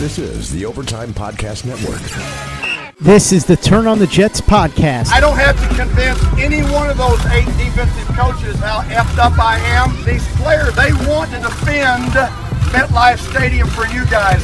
This is the Overtime Podcast Network. This is the Turn on the Jets podcast. I don't have to convince any one of those eight defensive coaches how effed up I am. These players, they want to defend MetLife Stadium for you guys.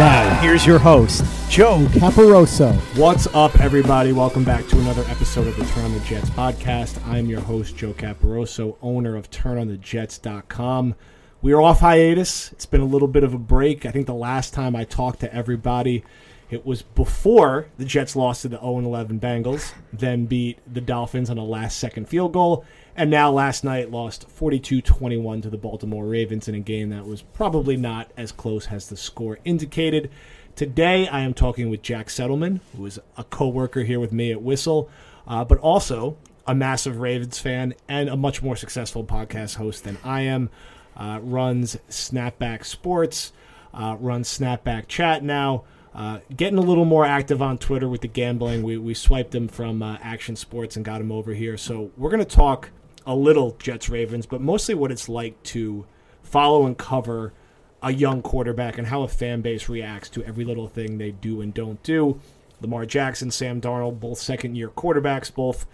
Now, here's your host, Joe Caporoso. What's up, everybody? Welcome back to another episode of the Turn on the Jets podcast. I'm your host, Joe Caporoso, owner of TurnOnTheJets.com. We are off hiatus. It's been a little bit of a break. I think the last time I talked to everybody, it was before the Jets lost to the 0 11 Bengals, then beat the Dolphins on a last second field goal, and now last night lost 42 21 to the Baltimore Ravens in a game that was probably not as close as the score indicated. Today, I am talking with Jack Settleman, who is a co worker here with me at Whistle, uh, but also a massive Ravens fan and a much more successful podcast host than I am. Uh, runs Snapback Sports, uh, runs Snapback Chat now. Uh, getting a little more active on Twitter with the gambling. We, we swiped him from uh, Action Sports and got him over here. So we're going to talk a little Jets Ravens, but mostly what it's like to follow and cover a young quarterback and how a fan base reacts to every little thing they do and don't do. Lamar Jackson, Sam Darnold, both second year quarterbacks, both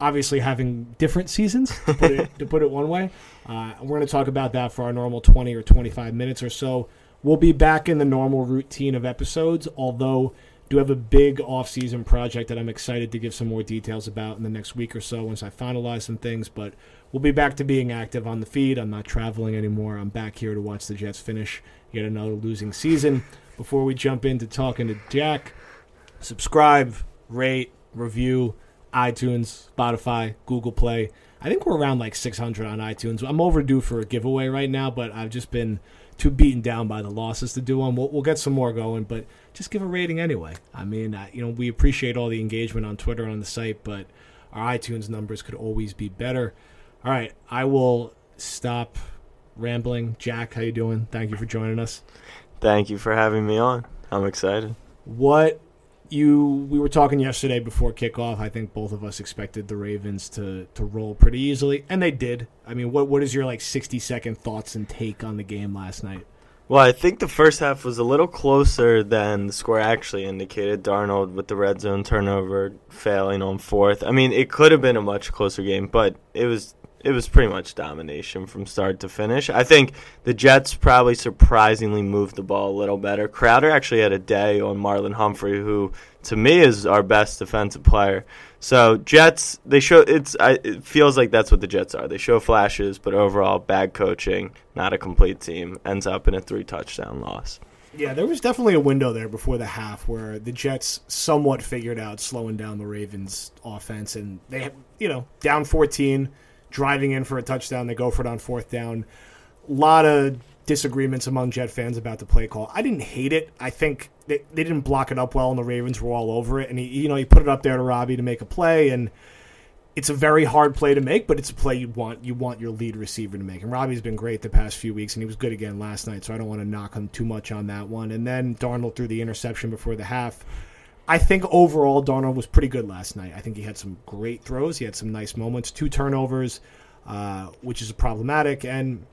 obviously having different seasons, to put it, to put it one way. Uh, we're going to talk about that for our normal 20 or 25 minutes or so. We'll be back in the normal routine of episodes, although do have a big off-season project that I'm excited to give some more details about in the next week or so once I finalize some things. But we'll be back to being active on the feed. I'm not traveling anymore. I'm back here to watch the Jets finish yet another losing season. Before we jump into talking to Jack, subscribe, rate, review, iTunes, Spotify, Google Play. I think we're around like 600 on iTunes. I'm overdue for a giveaway right now, but I've just been too beaten down by the losses to do one. We'll, we'll get some more going, but just give a rating anyway. I mean, uh, you know, we appreciate all the engagement on Twitter and on the site, but our iTunes numbers could always be better. All right, I will stop rambling. Jack, how you doing? Thank you for joining us. Thank you for having me on. I'm excited. What you we were talking yesterday before kickoff. I think both of us expected the Ravens to to roll pretty easily, and they did. I mean, what what is your like sixty second thoughts and take on the game last night? Well, I think the first half was a little closer than the score actually indicated. Darnold with the red zone turnover failing on fourth. I mean, it could have been a much closer game, but it was it was pretty much domination from start to finish. I think the Jets probably surprisingly moved the ball a little better. Crowder actually had a day on Marlon Humphrey, who to me is our best defensive player. So Jets, they show it's. I, it feels like that's what the Jets are. They show flashes, but overall bad coaching, not a complete team. Ends up in a three touchdown loss. Yeah, there was definitely a window there before the half where the Jets somewhat figured out slowing down the Ravens' offense, and they, you know, down fourteen driving in for a touchdown. They go for it on fourth down. A lot of disagreements among Jet fans about the play call. I didn't hate it. I think they, they didn't block it up well, and the Ravens were all over it. And he, you know, he put it up there to Robbie to make a play, and it's a very hard play to make, but it's a play you want you want your lead receiver to make. And Robbie's been great the past few weeks, and he was good again last night. So I don't want to knock him too much on that one. And then Darnold threw the interception before the half. I think overall Darnold was pretty good last night. I think he had some great throws. He had some nice moments, two turnovers, uh, which is problematic, and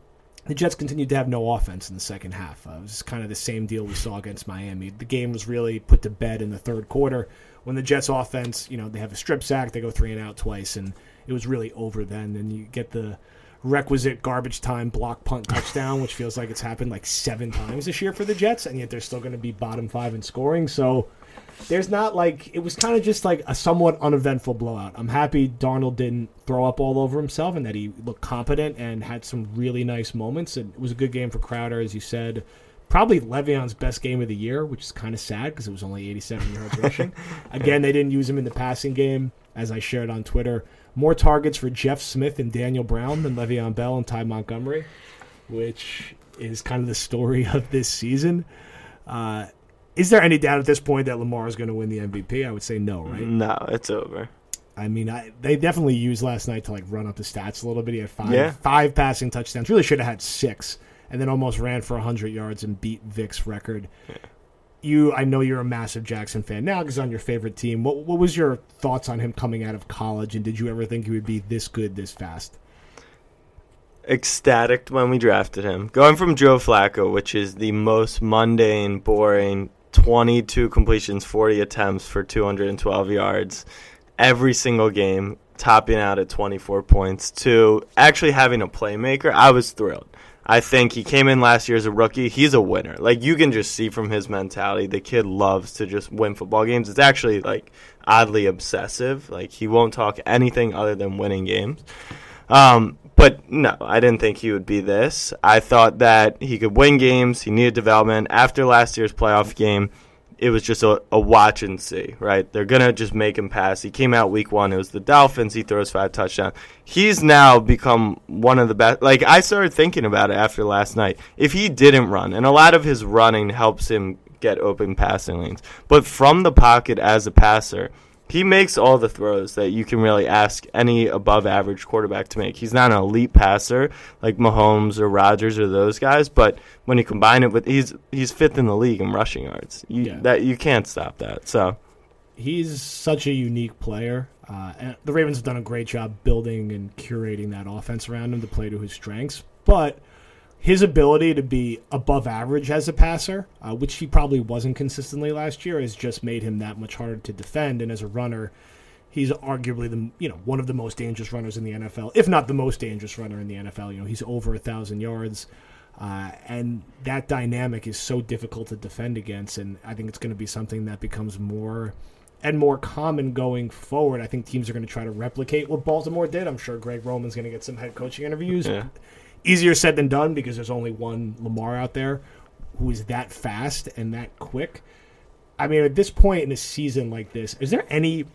the Jets continued to have no offense in the second half. Uh, it was kind of the same deal we saw against Miami. The game was really put to bed in the third quarter when the Jets offense, you know, they have a strip sack, they go three and out twice, and it was really over then. And you get the requisite garbage time block punt touchdown, which feels like it's happened like seven times this year for the Jets, and yet they're still going to be bottom five in scoring. So there's not like it was kind of just like a somewhat uneventful blowout. I'm happy Darnold didn't throw up all over himself and that he looked competent and had some really nice moments. And it was a good game for Crowder, as you said. Probably Le'Veon's best game of the year, which is kind of sad because it was only 87 yards rushing. Again, they didn't use him in the passing game, as I shared on Twitter. More targets for Jeff Smith and Daniel Brown than Le'Veon Bell and Ty Montgomery, which is kind of the story of this season. Uh, is there any doubt at this point that Lamar is going to win the MVP? I would say no, right? No, it's over. I mean, I, they definitely used last night to like run up the stats a little bit. He had five Yeah. five passing touchdowns. Really should have had six, and then almost ran for hundred yards and beat Vick's record. You, I know you're a massive Jackson fan now because on your favorite team. What what was your thoughts on him coming out of college, and did you ever think he would be this good this fast? ecstatic when we drafted him. Going from Joe Flacco, which is the most mundane, boring, 22 completions, 40 attempts for 212 yards every single game, topping out at 24 points, to actually having a playmaker, I was thrilled. I think he came in last year as a rookie. He's a winner. Like you can just see from his mentality, the kid loves to just win football games. It's actually like oddly obsessive. Like he won't talk anything other than winning games. Um, but no, I didn't think he would be this. I thought that he could win games. He needed development. After last year's playoff game, it was just a, a watch and see, right? They're going to just make him pass. He came out week one. It was the Dolphins. He throws five touchdowns. He's now become one of the best. Like, I started thinking about it after last night. If he didn't run, and a lot of his running helps him get open passing lanes, but from the pocket as a passer, he makes all the throws that you can really ask any above average quarterback to make. He's not an elite passer like Mahomes or Rodgers or those guys, but when you combine it with he's he's fifth in the league in rushing yards. You, Yeah. That you can't stop that. So he's such a unique player. Uh, and the Ravens have done a great job building and curating that offense around him to play to his strengths. But his ability to be above average as a passer, uh, which he probably wasn't consistently last year, has just made him that much harder to defend. And as a runner, he's arguably the you know one of the most dangerous runners in the NFL, if not the most dangerous runner in the NFL. You know, he's over a thousand yards. Uh, and that dynamic is so difficult to defend against, and I think it's going to be something that becomes more and more common going forward. I think teams are going to try to replicate what Baltimore did. I'm sure Greg Roman's going to get some head coaching interviews. Yeah. Easier said than done because there's only one Lamar out there who is that fast and that quick. I mean, at this point in a season like this, is there any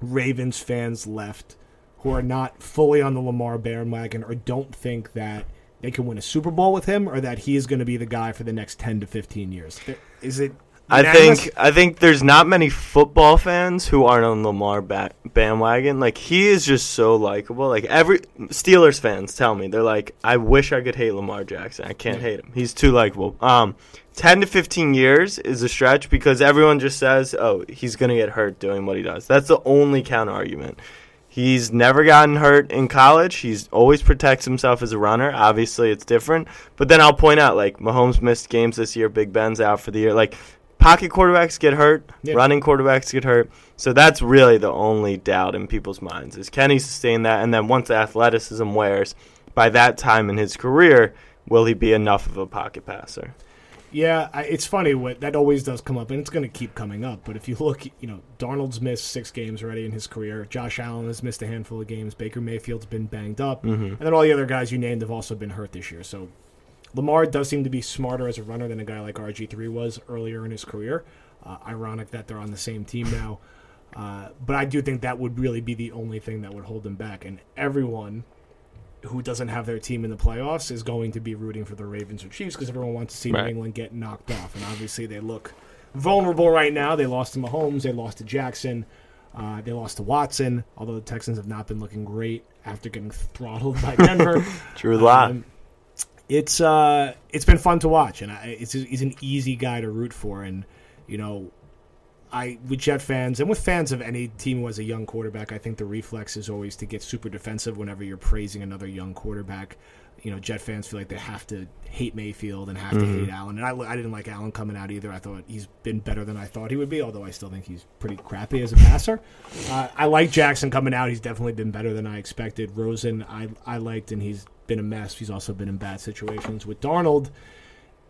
Ravens fans left who are not fully on the Lamar bandwagon or don't think that they can win a Super Bowl with him or that he is going to be the guy for the next 10 to 15 years? Is it I think I think there's not many football fans who aren't on Lamar ba- bandwagon. Like he is just so likable. Like every Steelers fans tell me they're like, I wish I could hate Lamar Jackson. I can't hate him. He's too likable. Um, ten to fifteen years is a stretch because everyone just says, oh, he's gonna get hurt doing what he does. That's the only counter argument. He's never gotten hurt in college. He's always protects himself as a runner. Obviously, it's different. But then I'll point out, like Mahomes missed games this year. Big Ben's out for the year. Like pocket quarterbacks get hurt, Yeah. running quarterbacks get hurt. So that's really the only doubt in people's minds is can he sustain that? And then once the athleticism wears, by that time in his career, will he be enough of a pocket passer? Yeah, I, it's funny what that always does come up, and it's going to keep coming up. But if you look, you know, Darnold's missed six games already in his career. Josh Allen has missed a handful of games. Baker Mayfield's been banged up, mm-hmm. and then all the other guys you named have also been hurt this year. So Lamar does seem to be smarter as a runner than a guy like RG three was earlier in his career. Uh, ironic that they're on the same team now, uh, but I do think that would really be the only thing that would hold them back. And everyone who doesn't have their team in the playoffs is going to be rooting for the Ravens or Chiefs because everyone wants to see Right. New England get knocked off. And obviously, they look vulnerable right now. They lost to Mahomes, they lost to Jackson, uh, they lost to Watson, although the Texans have not been looking great after getting throttled by Denver. Drew Lock. Um, it's uh, it's been fun to watch, and I, it's he's an easy guy to root for, and you know, I with Jet fans and with fans of any team who has a young quarterback, I think the reflex is always to get super defensive whenever you're praising another young quarterback. You know, Jet fans feel like they have to hate Mayfield and have to hate Allen, and I, I didn't like Allen coming out either. I thought he's been better than I thought he would be, although I still think he's pretty crappy as a passer. Uh, I like Jackson coming out; he's definitely been better than I expected. Rosen, I I liked, and he's been a mess. He's also been in bad situations with Darnold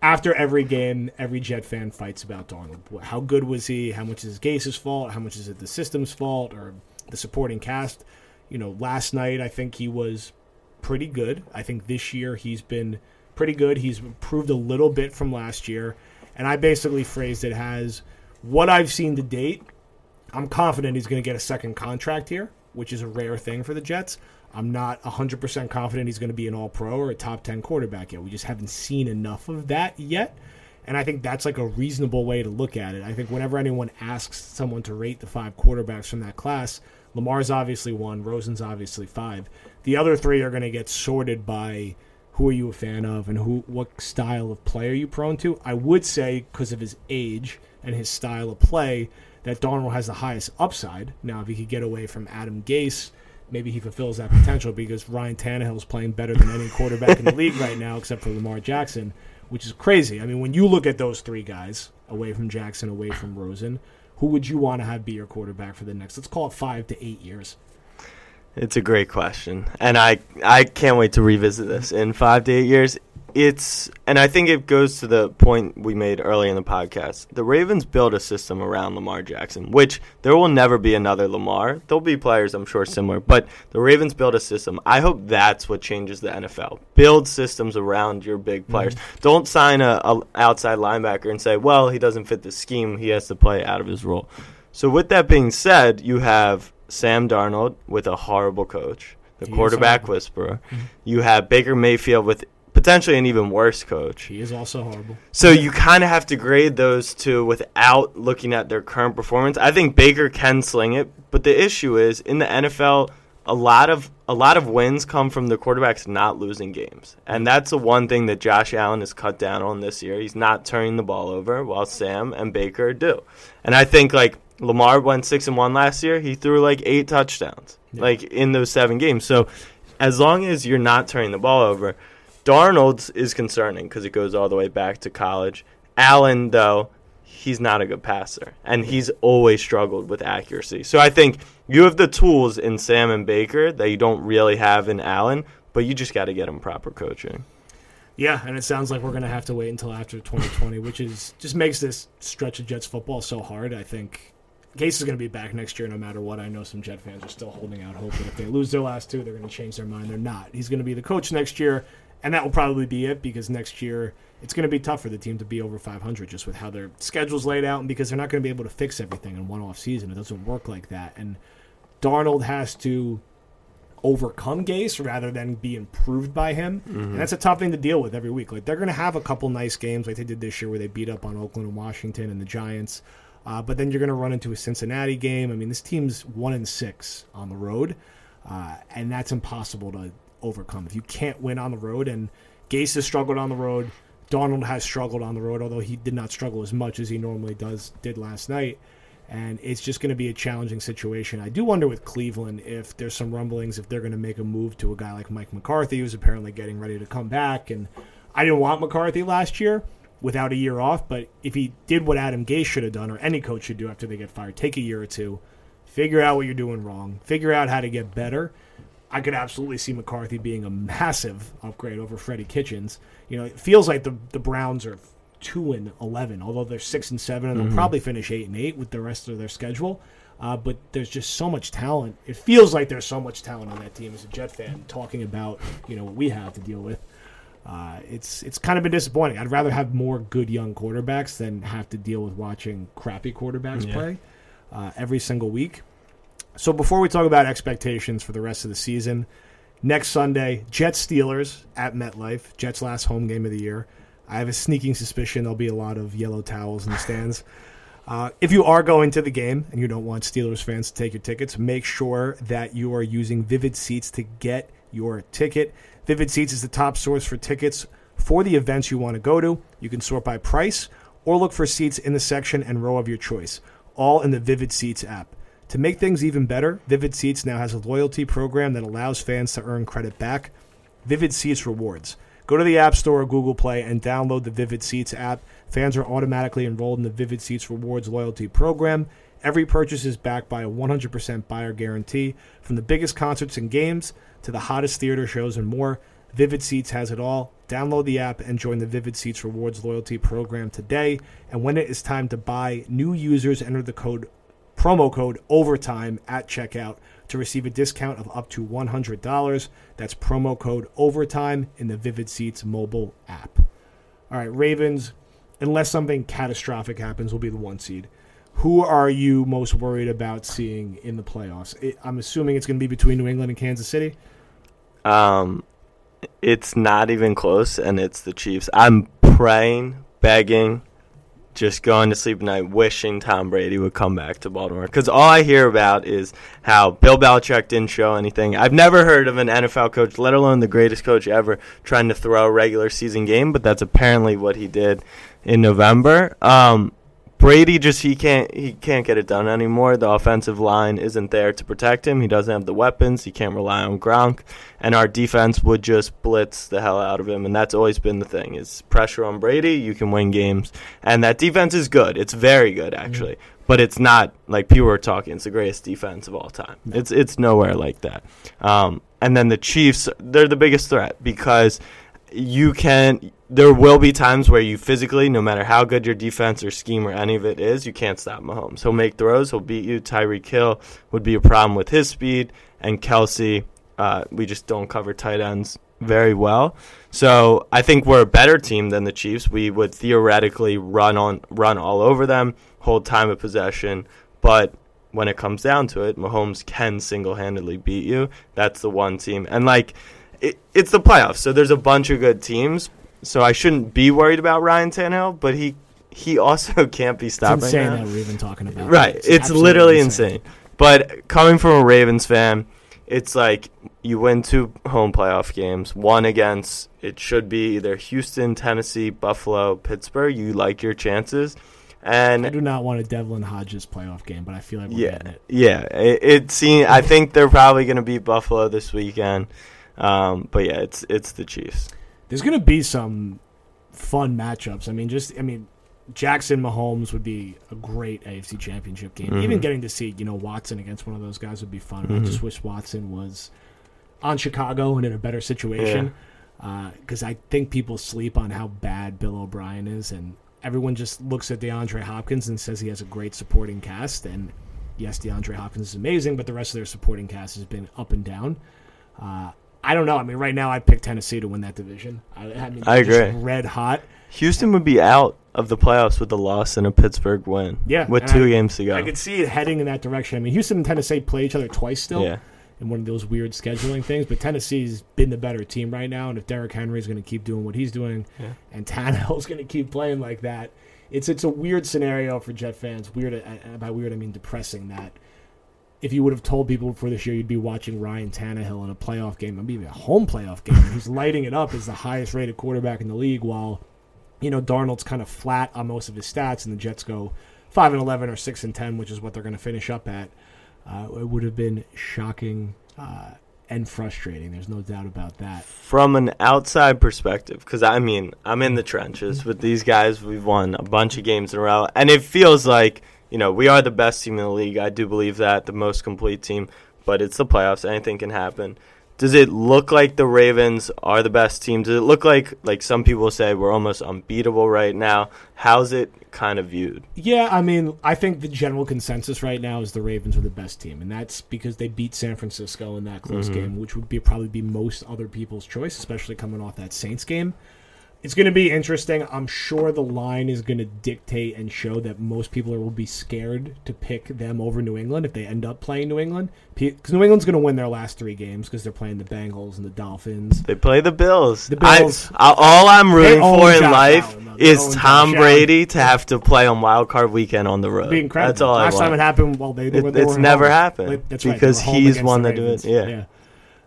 after every game, every Jet fan fights about Darnold. How good was he? How much is Gase's fault? How much is it the system's fault or the supporting cast? You know, last night I think he was pretty good. I think this year he's been pretty good. He's improved a little bit from last year. And I basically phrased it as what I've seen to date. I'm confident he's going to get a second contract here, which is a rare thing for the Jets. I'm not 100% confident he's going to be an all pro or a top 10 quarterback yet. We just haven't seen enough of that yet. And I think that's like a reasonable way to look at it. I think whenever anyone asks someone to rate the five quarterbacks from that class, Lamar's obviously one, Rosen's obviously five. The other three are going to get sorted by who are you a fan of and who what style of play are you prone to. I would say because of his age and his style of play that Darnold has the highest upside. Now, if he could get away from Adam Gase, maybe he fulfills that potential because Ryan Tannehill is playing better than any quarterback in the league right now, except for Lamar Jackson, which is crazy. I mean, when you look at those three guys, away from Jackson, away from Rosen, who would you want to have be your quarterback for the next, let's call it five to eight years? It's a great question, and I I can't wait to revisit this in five to eight years. It's and I think it goes to the point we made earlier in the podcast. The Ravens build a system around Lamar Jackson, which there will never be another Lamar. There'll be players I'm sure similar, but the Ravens build a system. I hope that's what changes the NFL. Build systems around your big players. Mm-hmm. Don't sign a, a outside linebacker and say, "Well, he doesn't fit the scheme. He has to play out of his role." So with that being said, you have Sam Darnold with a horrible coach, the he quarterback whisperer. Mm-hmm. You have Baker Mayfield with potentially an even worse coach. He is also horrible. So you kind of have to grade those two without looking at their current performance. I think Baker can sling it, but the issue is in the NFL, a lot of a lot of wins come from the quarterbacks not losing games, and that's the one thing that Josh Allen has cut down on this year. He's not turning the ball over, while Sam and Baker do. And I think like Lamar went six and one last year. He threw like eight touchdowns, yeah. like in those seven games. So as long as you're not turning the ball over, Darnold's is concerning because it goes all the way back to college. Allen, though, he's not a good passer, and he's always struggled with accuracy. So I think you have the tools in Sam and Baker that you don't really have in Allen, but you just got to get him proper coaching. Yeah, and it sounds like we're going to have to wait until after 2020, which is just makes this stretch of Jets football so hard. I think Gase is going to be back next year no matter what. I know some Jet fans are still holding out hope that if they lose their last two, they're going to change their mind. They're not. He's going to be the coach next year, and that will probably be it because next year it's going to be tough for the team to be over 500 just with how their schedule's laid out and because they're not going to be able to fix everything in one off season. It doesn't work like that. And Darnold has to overcome Gase rather than be improved by him. Mm-hmm. And that's a tough thing to deal with every week. Like they're going to have a couple nice games like they did this year where they beat up on Oakland and Washington and the Giants. Uh, but then you're going to run into a Cincinnati game. I mean, this team's one and six on the road, uh, and that's impossible to overcome. If you can't win on the road, and Gase has struggled on the road, Darnold has struggled on the road, although he did not struggle as much as he normally does did last night. And it's just going to be a challenging situation. I do wonder with Cleveland if there's some rumblings if they're going to make a move to a guy like Mike McCarthy, who's apparently getting ready to come back. And I didn't want McCarthy last year without a year off. But if he did what Adam Gase should have done, or any coach should do after they get fired, take a year or two, figure out what you're doing wrong, figure out how to get better. I could absolutely see McCarthy being a massive upgrade over Freddie Kitchens. You know, it feels like the the Browns are two and eleven, although they're six and seven, and they'll mm-hmm. probably finish eight and eight with the rest of their schedule. Uh, but there's just so much talent. It feels like there's so much talent on that team as a Jet fan. Talking about you know what we have to deal with uh, it's it's kind of been disappointing. I'd rather have more good young quarterbacks than have to deal with watching crappy quarterbacks yeah. play uh, every single week. So before we talk about expectations for the rest of the season, next Sunday, Jets Steelers at MetLife, Jets last home game of the year. I have a sneaking suspicion there'll be a lot of yellow towels in the stands. Uh, if you are going to the game and you don't want Steelers fans to take your tickets, make sure that you are using Vivid Seats to get your ticket. Vivid Seats is the top source for tickets for the events you want to go to. You can sort by price or look for seats in the section and row of your choice, all in the Vivid Seats app. To make things even better, Vivid Seats now has a loyalty program that allows fans to earn credit back. Vivid Seats Rewards. Go to the App Store or Google Play and download the Vivid Seats app. Fans are automatically enrolled in the Vivid Seats Rewards loyalty program. Every purchase is backed by a 100% buyer guarantee. From the biggest concerts and games to the hottest theater shows and more, Vivid Seats has it all. Download the app and join the Vivid Seats Rewards loyalty program today. And when it is time to buy, new users enter the code promo code overtime at checkout to receive a discount of up to $100. That's promo code overtime in the Vivid Seats mobile app. All right, Ravens, unless something catastrophic happens, will be the one seed. Who are you most worried about seeing in the playoffs? It, I'm assuming it's going to be between New England and Kansas City. Um, it's not even close, and it's the Chiefs. I'm praying, begging, just going to sleep at night, wishing Tom Brady would come back to Baltimore. Because all I hear about is how Bill Belichick didn't show anything. I've never heard of an NFL coach, let alone the greatest coach ever, trying to throw a regular season game, but that's apparently what he did in November. Um, Brady just he can't he can't get it done anymore. The offensive line isn't there to protect him. He doesn't have the weapons. He can't rely on Gronk, and our defense would just blitz the hell out of him. And that's always been the thing: is pressure on Brady, you can win games. And that defense is good. It's very good actually, mm-hmm. but it's not like people are talking. It's the greatest defense of all time. No. It's it's nowhere like that. Um, and then the Chiefs, they're the biggest threat because you can there will be times where you physically, no matter how good your defense or scheme or any of it is, you can't stop Mahomes. He'll make throws, he'll beat you. Tyreek Hill would be a problem with his speed, and Kelce, uh, we just don't cover tight ends very well. So I think we're a better team than the Chiefs. We would theoretically run on run all over them, hold time of possession, but when it comes down to it, Mahomes can single handedly beat you. That's the one team. And like it, it's the playoffs, so there's a bunch of good teams. So I shouldn't be worried about Ryan Tannehill, but he he also can't be stopped. It's insane right that we're even talking about. Right, it's, it's literally insane. insane. But coming from a Ravens fan, it's like you win two home playoff games, one against it should be either Houston, Tennessee, Buffalo, Pittsburgh. You like your chances. And I do not want a Devlin Hodges playoff game, but I feel like we're yeah, getting it. Yeah, it, it seems. I think they're probably going to beat Buffalo this weekend. Um, but yeah, it's it's the Chiefs. There's going to be some fun matchups. I mean, just I mean, Jackson Mahomes would be a great AFC Championship game. Mm-hmm. Even getting to see you know Watson against one of those guys would be fun. Mm-hmm. I just wish Watson was on Chicago and in a better situation. Because uh, I think people sleep on how bad Bill O'Brien is, and everyone just looks at DeAndre Hopkins and says he has a great supporting cast. And yes, DeAndre Hopkins is amazing, but the rest of their supporting cast has been up and down. Uh, I don't know. I mean, right now I pick Tennessee to win that division. I, I mean, I agree. Red hot. Houston would be out of the playoffs with a loss and a Pittsburgh win. Yeah, with two I, games to go. I could see it heading in that direction. I mean, Houston and Tennessee play each other twice still. Yeah. In one of those weird scheduling things, but Tennessee's been the better team right now, and if Derrick Henry is going to keep doing what he's doing, yeah. and Tannehill's going to keep playing like that, it's it's a weird scenario for Jet fans. Weird, uh, by weird I mean depressing. That if you would have told people before this year you'd be watching Ryan Tannehill in a playoff game, maybe a home playoff game, he's lighting it up as the highest rated quarterback in the league, while you know Darnold's kind of flat on most of his stats, and the Jets go five and eleven or six and ten, which is what they're going to finish up at. Uh, it would have been shocking uh, and frustrating. There's no doubt about that. From an outside perspective, because I mean, I'm in the trenches with these guys. We've won a bunch of games in a row, and it feels like you know, we are the best team in the league. I do believe that, the most complete team, but it's the playoffs. Anything can happen. Does it look like the Ravens are the best team? Does it look like like some people say we're almost unbeatable right now? How's it kind of viewed? Yeah, I mean, I think the general consensus right now is the Ravens are the best team, and that's because they beat San Francisco in that close mm-hmm. game, which would be probably be most other people's choice, especially coming off that Saints game it's going to be interesting. I'm sure the line is going to dictate and show that most people will be scared to pick them over New England if they end up playing New England. Because New England's going to win their last three games because they're playing the Bengals and the Dolphins. They play the Bills. The Bills. I, all I'm rooting for in life is Tom Brady to have to play on Wild Card Weekend on the road. Be incredible. That's all Last time it happened, well, they, they, it, they it's never home. happened. That's because right. he's one that do it. Yeah. yeah.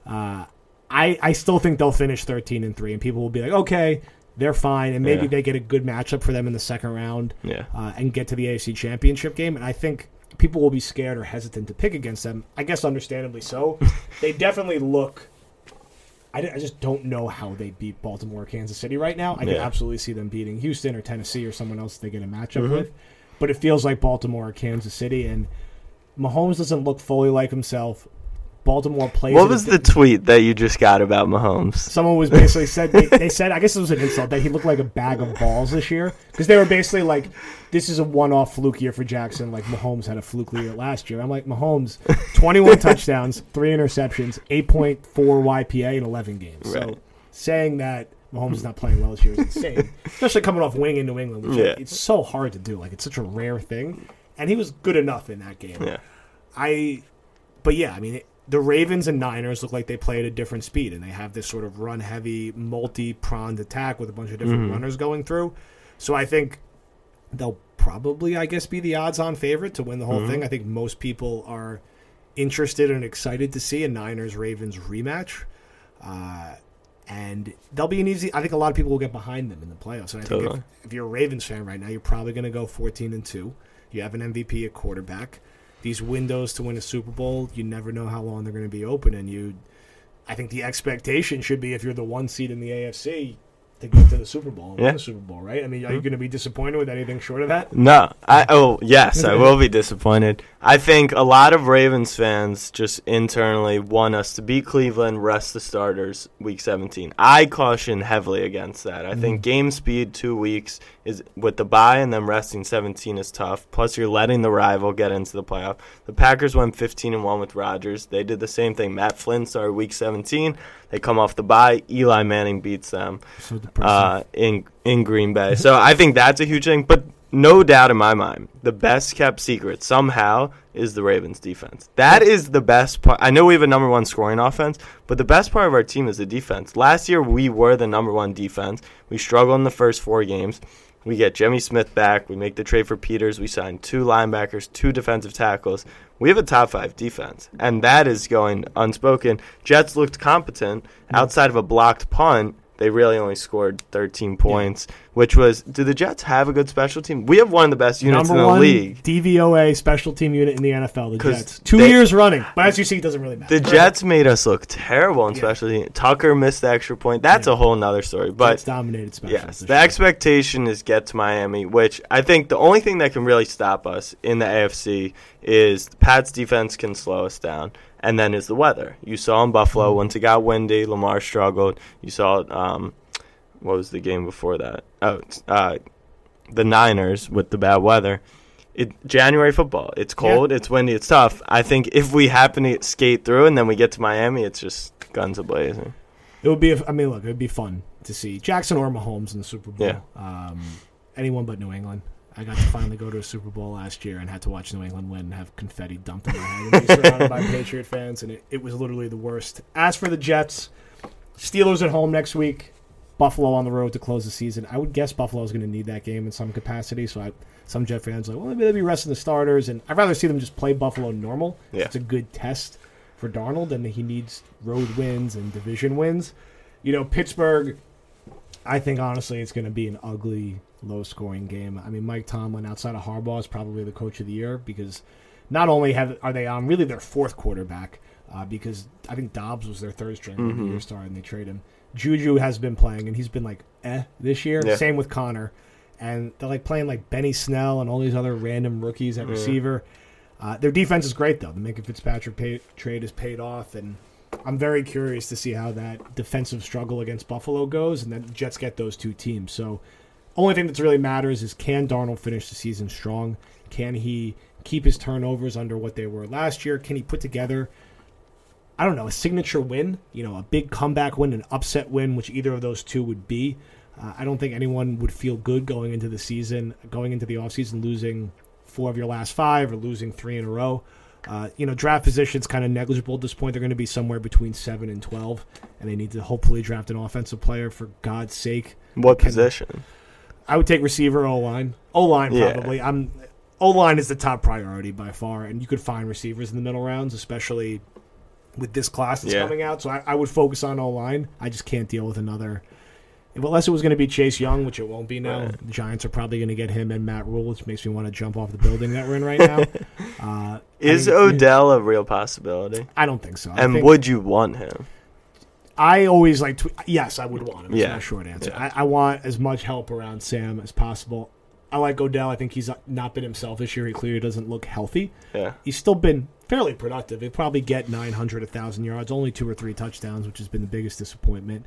Uh, I, I still think they'll finish 13 and 3 and people will be like okay they're fine, and maybe yeah. they get a good matchup for them in the second round, yeah. uh, and get to the AFC Championship game. And I think people will be scared or hesitant to pick against them. I guess understandably so. they definitely look. I, I, just don't know how they beat Baltimore or Kansas City right now. I can absolutely see them beating Houston or Tennessee or someone else they get a matchup mm-hmm. with. But it feels like Baltimore or Kansas City, and Mahomes doesn't look fully like himself. Baltimore plays. What was the tweet that you just got about Mahomes? Someone was basically said they, they, said I guess it was an insult that he looked like a bag of balls this year because they were basically like this is a one-off fluke year for Jackson like Mahomes had a fluke year last year. I'm like Mahomes, 21 touchdowns, three interceptions, 8.4 YPA in 11 games. Right. So saying that Mahomes is not playing well this year is insane, especially coming off winning in New England. Which yeah. it's so hard to do. Like it's such a rare thing, and he was good enough in that game. Yeah. I, but yeah, I mean. It, the Ravens and Niners look like they play at a different speed, and they have this sort of run heavy, multi pronged attack with a bunch of different Mm-hmm. runners going through. So I think they'll probably, I guess, be the odds on favorite to win the Mm-hmm. whole thing. I think most people are interested and excited to see a Niners Ravens rematch. Uh, and they'll be an easy. I think a lot of people will get behind them in the playoffs. And I think Totally. if, if you're a Ravens fan right now, you're probably going to go 14 and two. You have an MVP at quarterback. These windows to win a Super Bowl, you never know how long they're going to be open. And you, I think the expectation should be if you're the one seed in the AFC to get to the Super Bowl, Yeah. win the Super Bowl, right? I mean, are you mm-hmm. going to be disappointed with anything short of that? No, I oh yes, I will be disappointed. I think a lot of Ravens fans just internally want us to beat Cleveland, rest the starters week 17. I caution heavily against that. I think mm-hmm. game speed 2 weeks is with the bye and them resting 17 is tough. Plus you're letting the rival get into the playoff. The Packers went 15 and 1 with Rodgers. They did the same thing. Matt Flynn started week 17. They come off the bye. Eli Manning beats them So uh, in in Green Bay. So I think that's a huge thing. But no doubt in my mind, the best kept secret somehow is the Ravens defense. That is the best part. I know we have a number one scoring offense, but the best part of our team is the defense. Last year we were the number one defense. We struggled in the first four games. We get Jimmy Smith back. We make the trade for Peters. We sign two linebackers, two defensive tackles. We have a top five defense, and that is going unspoken. Jets looked competent outside of a blocked punt. They really only scored 13 points, which was. Do the Jets have a good special team? We have one of the best units Number in the one league. DVOA special team unit in the NFL, the Jets. Two they- years running, but as you see, it doesn't really matter. The Jets made us look terrible in special team. Tucker missed the extra point. That's a whole nother story. But Jets dominated special. Yes, the expectation is get to Miami, which I think the only thing that can really stop us in the AFC is the Pats defense can slow us down, and then is the weather. You saw in Buffalo Mm-hmm. once it got windy, Lamar struggled. You saw um, what was the game before that? Oh, uh, the Niners with the bad weather. It January football. It's cold. It's windy. It's tough. I think if we happen to skate through and then we get to Miami, it's just guns ablazing. It would be. I mean, look, it would be fun to see Jackson or Mahomes in the Super Bowl. Yeah. Um, anyone but New England. I got to finally go to a Super Bowl last year and had to watch New England win and have confetti dumped in my head and be surrounded by Patriot fans, and it, it was literally the worst. As for the Jets, Steelers at home next week, Buffalo on the road to close the season. I would guess Buffalo is going to need that game in some capacity. So I, some Jet fans are like, well, maybe they'll be resting the starters, and I'd rather see them just play Buffalo normal. Yeah. It's a good test for Darnold, and he needs road wins and division wins. You know, Pittsburgh. I think honestly, it's going to be an ugly, low-scoring game. I mean, Mike Tomlin, outside of Harbaugh, is probably the coach of the year because not only have are they on really their fourth quarterback, uh, because I think Dobbs was their third string the year started and they trade him. Juju has been playing and he's been like eh this year. Yeah. Same with Conner, and they're like playing like Benny Snell and all these other random rookies at receiver. Uh, their defense is great though. The Minkah Fitzpatrick pay, trade is paid off, and I'm very curious to see how that defensive struggle against Buffalo goes, and then Jets get those two teams. So, only thing that really matters is can Darnold finish the season strong? Can he keep his turnovers under what they were last year? Can he put together, I don't know, a signature win? You know, a big comeback win, an upset win, which either of those two would be. Uh, I don't think anyone would feel good going into the season, going into the offseason, losing four of your last five or losing three in a row. Uh, you know, draft position's kind of negligible at this point. They're going to be somewhere between seven and twelve, and they need to hopefully draft an offensive player for God's sake. What Can- position? I would take receiver, O line, O line Yeah. probably. I'm O line is the top priority by far, and you could find receivers in the middle rounds, especially with this class that's Yeah. coming out. So I, I would focus on O line. I just can't deal with another. Unless it was going to be Chase Young, which it won't be now. Right. The Giants are probably going to get him and Matt Rhule, which makes me want to jump off the building that we're in right now. uh, Is I mean, Odell a real possibility? I don't think so. I And think- would you want him? I always like to. Yes, I would want him. Yeah. my short answer. Yeah. I, I want as much help around Sam as possible. I like Odell. I think he's not been himself this year. He clearly doesn't look healthy. Yeah. He's still been fairly productive. He'll probably get 900, 1,000 yards, only two or three touchdowns, which has been the biggest disappointment.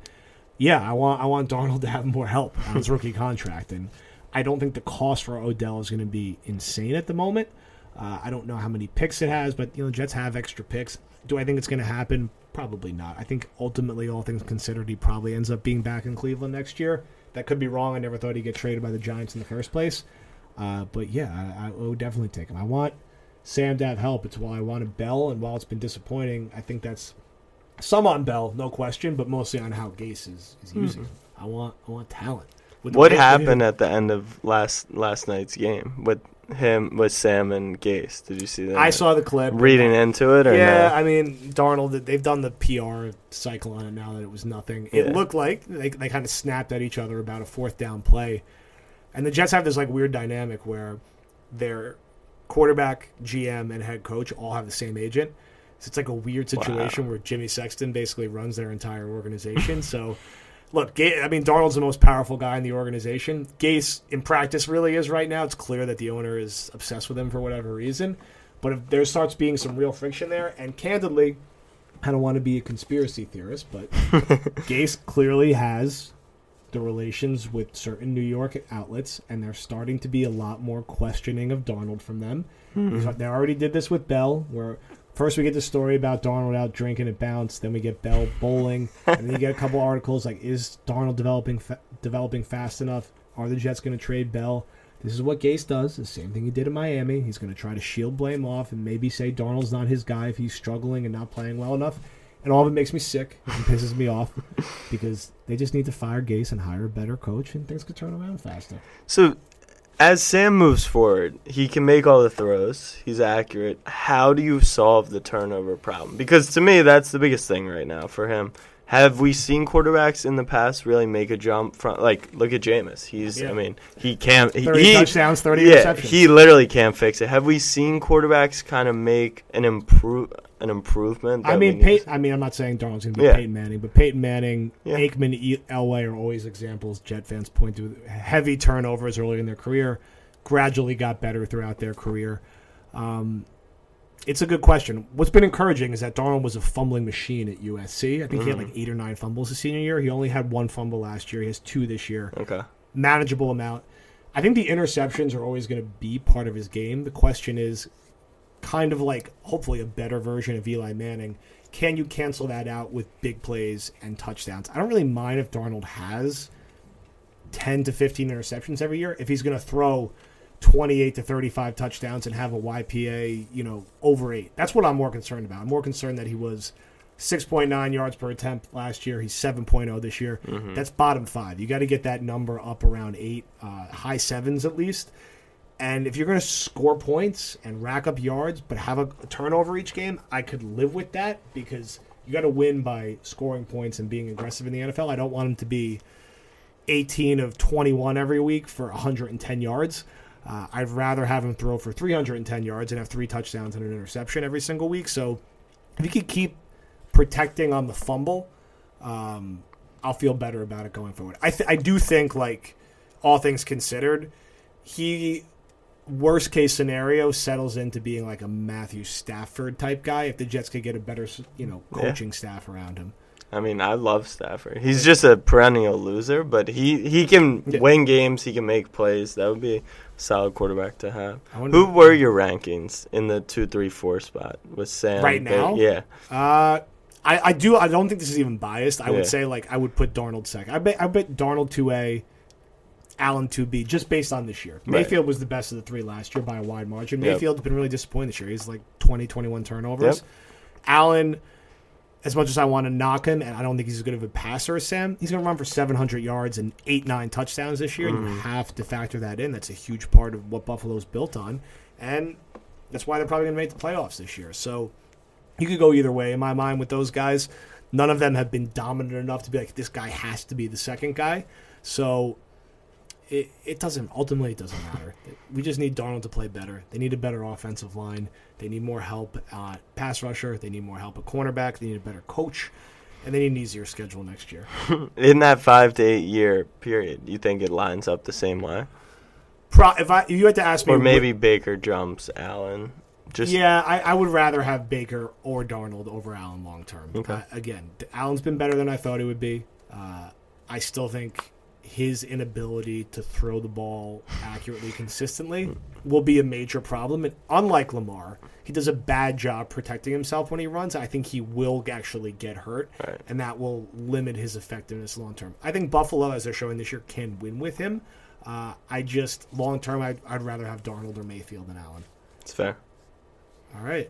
Yeah, I want I want Darnold to have more help on his rookie contract, and I don't think the cost for Odell is going to be insane at the moment. Uh, I don't know how many picks it has, but you know, Jets have extra picks. Do I think it's going to happen? Probably not. I think ultimately, all things considered, he probably ends up being back in Cleveland next year. That could be wrong. I never thought he'd get traded by the Giants in the first place. Uh, but yeah, I, I would definitely take him. I want Sam to have help. It's why I wanted Bell, and while it's been disappointing, I think that's some on Bell, no question, but mostly on how Gase is, is using. him. I want I want talent. What happened at the end of last last night's game with him with Sam and Gase? Did you see that? I saw the clip. reading into it or Yeah, no? I mean Darnold. They've done the PR cycle on it now that it was nothing. It Yeah. looked like they they kind of snapped at each other about a fourth down play, and the Jets have this like weird dynamic where their quarterback, GM, and head coach all have the same agent. So it's like a weird situation where Jimmy Sexton basically runs their entire organization. so. Look, I mean, Darnold's the most powerful guy in the organization. Gase, in practice, really is right now. It's clear that the owner is obsessed with him for whatever reason. But if there starts being some real friction there, and candidly, I don't want to be a conspiracy theorist, but Gase clearly has the relations with certain New York outlets, and they're starting to be a lot more questioning of Darnold from them. He's- They already did this with Bell, where first we get the story about Darnold out drinking at Bounce, then we get Bell bowling, and then you get a couple articles like, is Darnold developing fa- developing fast enough? Are the Jets going to trade Bell? This is what Gase does. The same thing he did in Miami. He's going to try to shield blame off and maybe say Darnold's not his guy if he's struggling and not playing well enough. And all of it makes me sick and pisses me off because they just need to fire Gase and hire a better coach and things could turn around faster. So, as Sam moves forward, he can make all the throws. He's accurate. How do you solve the turnover problem? Because to me, that's the biggest thing right now for him. Have we seen quarterbacks in the past really make a jump from like look at Jameis? He's Yeah. I mean, he can't he, 30 he- touchdowns, 30 yeah, he literally can't fix it. Have we seen quarterbacks kind of make an improve an improvement? I mean, Pey- I mean, I'm not saying Darnold's going to be Yeah. Peyton Manning, but Peyton Manning, Yeah. Aikman, Elway are always examples. Jet fans point to heavy turnovers early in their career, gradually got better throughout their career. Um, it's a good question. What's been encouraging is that Darnold was a fumbling machine at USC. I think he had Mm-hmm. like eight or nine fumbles his senior year. He only had one fumble last year. He has two this year. Okay. manageable amount. I think the interceptions are always going to be part of his game. The question is kind of like hopefully a better version of Eli Manning. Can you cancel that out with big plays and touchdowns? I don't really mind if Darnold has 10 to 15 interceptions every year if he's going to throw 28 to 35 touchdowns and have a YPA, you know, over 8. That's what I'm more concerned about. I'm more concerned that he was 6.9 yards per attempt last year. He's 7.0 this year. That's bottom 5. You got to get that number up around 8, uh, high 7s at least. And if you're going to score points and rack up yards, but have a, a turnover each game, I could live with that because you got to win by scoring points and being aggressive in the NFL. I don't want him to be 18 of 21 every week for 110 yards. Uh, I'd rather have him throw for 310 yards and have three touchdowns and an interception every single week. So if you could keep protecting on the fumble, um, I'll feel better about it going forward. I th- I do think like all things considered, he worst case scenario settles into being like a Matthew Stafford type guy if the Jets could get a better you know Yeah. coaching staff around him. I mean, I love Stafford. He's just a perennial loser, but he he can Yeah. win games. He can make plays. That would be a solid quarterback to have. Wonder- Who were your rankings in the two, three, four spot with Sam? Right now? yeah. Uh, I, I do. I don't think this is even biased. I Yeah. would say like I would put Darnold second. I bet I bet Darnold two A, Allen two B, just based on this year. Right. Mayfield was the best of the three last year by a wide margin. Yep. Mayfield's been really disappointing this year. He's like 20, 21 turnovers. Yep. Allen, as much as I want to knock him, and I don't think he's as good of a passer as Sam, he's going to run for 700 yards and eight, nine touchdowns this year. Mm-hmm. you have to factor that in. That's a huge part of what Buffalo's built on. And that's why they're probably going to make the playoffs this year. So you could go either way in my mind with those guys. None of them have been dominant enough to be like, this guy has to be the second guy. So it, it doesn't, ultimately, it doesn't matter. We just need Darnold to play better. They need a better offensive line. They need more help at pass rusher. They need more help at cornerback. They need a better coach. And they need an easier schedule next year. In that five to eight year period, you think it lines up the same way, Pro, if, I, if you had to ask me, or maybe Baker jumps Allen? Just yeah, I, I would rather have Baker or Darnold over Allen long term. Okay. Uh, again, Allen's been better than I thought he would be. Uh, I still think his inability to throw the ball accurately consistently will be a major problem. And unlike Lamar, he does a bad job protecting himself when he runs. I think he will actually get hurt, Right. and that will limit his effectiveness long term. I think Buffalo, as they're showing this year, can win with him. Uh, I just long term, I'd, I'd rather have Darnold or Mayfield than Allen. it's fair. All right.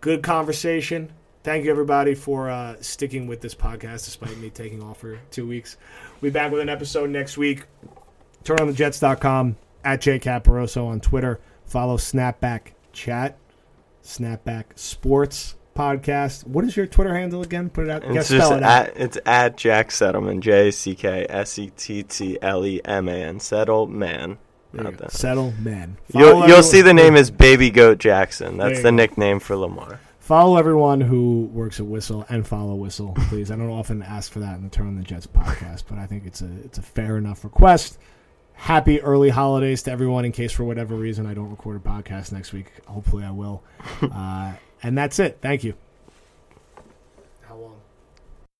Good conversation. Thank you, everybody, for uh, sticking with this podcast despite me taking off for two weeks. We'll be back with an episode next week. turn on the TurnOnTheJets.com, at jcaporoso on Twitter. Follow Snapback Chat, Snapback Sports Podcast. What is your Twitter handle again? Put it out. It's just it at, it's at Jack Settleman, J C K S E T T L E M A N. Settle man. Settle man. You'll, you'll see the name is Baby Goat Jackson. That's the go. nickname for Lamar. Follow everyone who works at Whistle and follow Whistle, please. I don't often ask for that in the Turn on the Jets podcast, but I think it's a it's a fair enough request. Happy early holidays to everyone. In case for whatever reason I don't record a podcast next week, hopefully I will. uh, and that's it. Thank you.